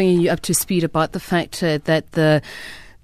bringing you up to speed about the fact uh, that the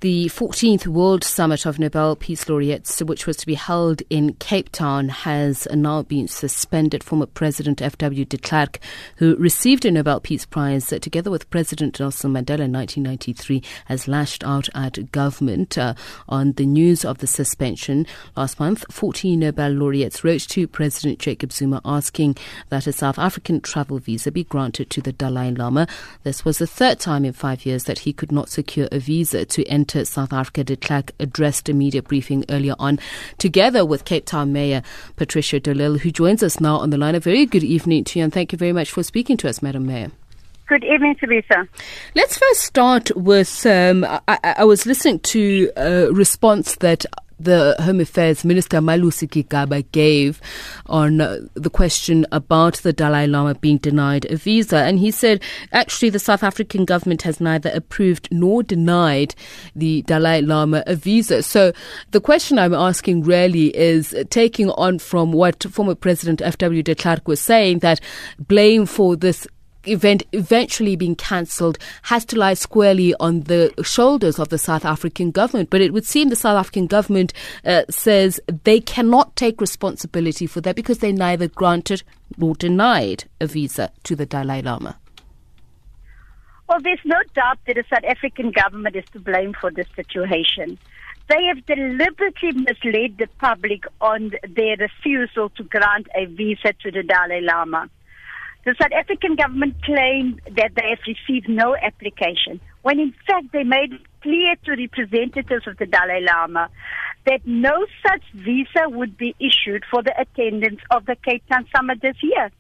the 14th World Summit of Nobel Peace Laureates, which was to be held in Cape Town, has now been suspended. Former President F.W. de Klerk, who received a Nobel Peace Prize together with President Nelson Mandela in 1993, has lashed out at government uh, on the news of the suspension. Last month, 14 Nobel laureates wrote to President Jacob Zuma asking that a South African travel visa be granted to the Dalai Lama. This was the third time in five years that he could not secure a visa to enter South Africa. De Klerk addressed a media briefing earlier on, together with Cape Town Mayor Patricia de Lille, who joins us now on the line. A very good evening to you, and thank you very much for speaking to us, Madam Mayor. Good evening, Teresa. Let's first start with um, I, I, was listening to a response that the Home Affairs Minister Malusi Gigaba gave on uh, the question about the Dalai Lama being denied a visa. And he said, actually, the South African government has neither approved nor denied the Dalai Lama a visa. So the question I'm asking really is taking on from what former President F.W. de Klerk was saying that blame for this event eventually being cancelled has to lie squarely on the shoulders of the South African government. But it would seem the South African government uh, says they cannot take responsibility for that because they neither granted nor denied a visa to the Dalai Lama. Well, there's no doubt that the South African government is to blame for this situation. They have deliberately misled the public on their refusal to grant a visa to the Dalai Lama. The South African government claimed that they have received no application, when in fact they made it clear to representatives of the Dalai Lama that no such visa would be issued for the attendance of the Cape Town summit this year.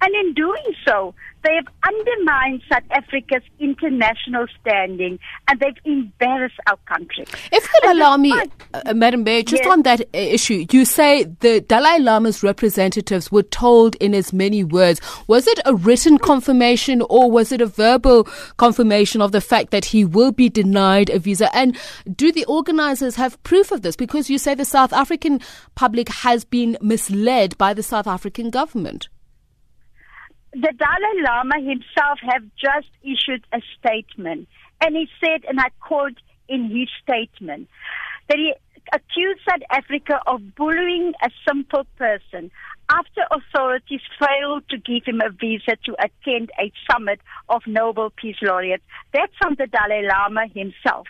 And in doing so, they have undermined South Africa's international standing and they've embarrassed our country. If you'll allow me, uh, Madam Mayor, just yes. on that issue, you say the Dalai Lama's representatives were told in as many words. Was it a written confirmation or was it a verbal confirmation of the fact that he will be denied a visa? And do the organizers have proof of this? Because you say the South African public has been misled by the South African government the Dalai Lama himself have just issued a statement, and he said, and I quote in his statement, that he accused South Africa of bullying a simple person after authorities failed to give him a visa to attend a summit of Nobel Peace Laureates. That's from the Dalai Lama himself.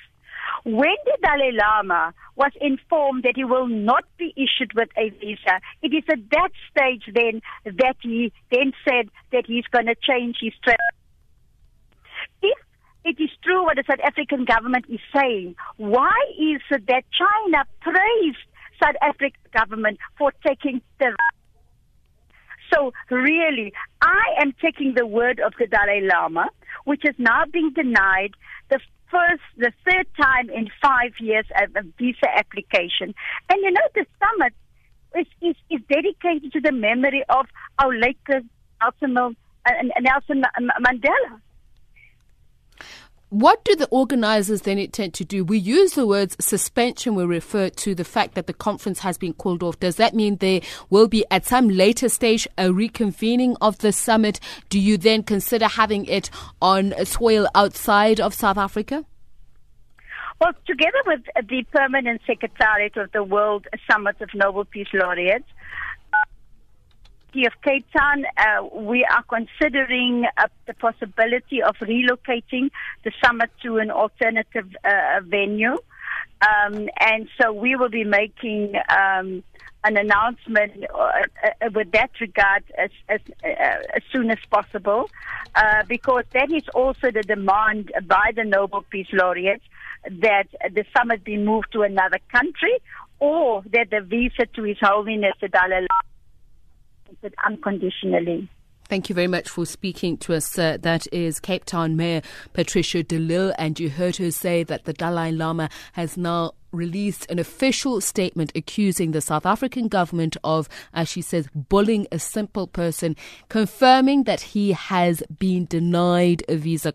When the Dalai Lama was informed that he will not be issued with a visa, it is at that stage then that he then said that he's going to change his strategy. It is true what the South African government is saying, why is it that China praised South African government for taking the so really, I am taking the word of the Dalai Lama, which is now being denied the first, the third time in five years a, a visa application. And you know, the summit is, is, is dedicated to the memory of our late Nelson, uh, Nelson Mandela. What do the organizers then intend to do? We use the words suspension, we refer to the fact that the conference has been called off. Does that mean there will be at some later stage a reconvening of the summit? Do you then consider having it on soil outside of South Africa? Well, together with the permanent secretariat of the World Summit of Nobel Peace Laureates, of Cape Town, uh, we are considering uh, the possibility of relocating the summit to an alternative uh, venue. Um, and so we will be making um, an announcement uh, uh, with that regard as, as, uh, as soon as possible, because that is also the demand by the Nobel Peace Laureates that the summit be moved to another country or that the visa to His Holiness the Dalai Lama it unconditionally. Thank you very much for speaking to us. Uh, that is Cape Town Mayor Patricia de Lille, and you heard her say that the Dalai Lama has now released an official statement accusing the South African government of, as she says, bullying a simple person, confirming that he has been denied a visa.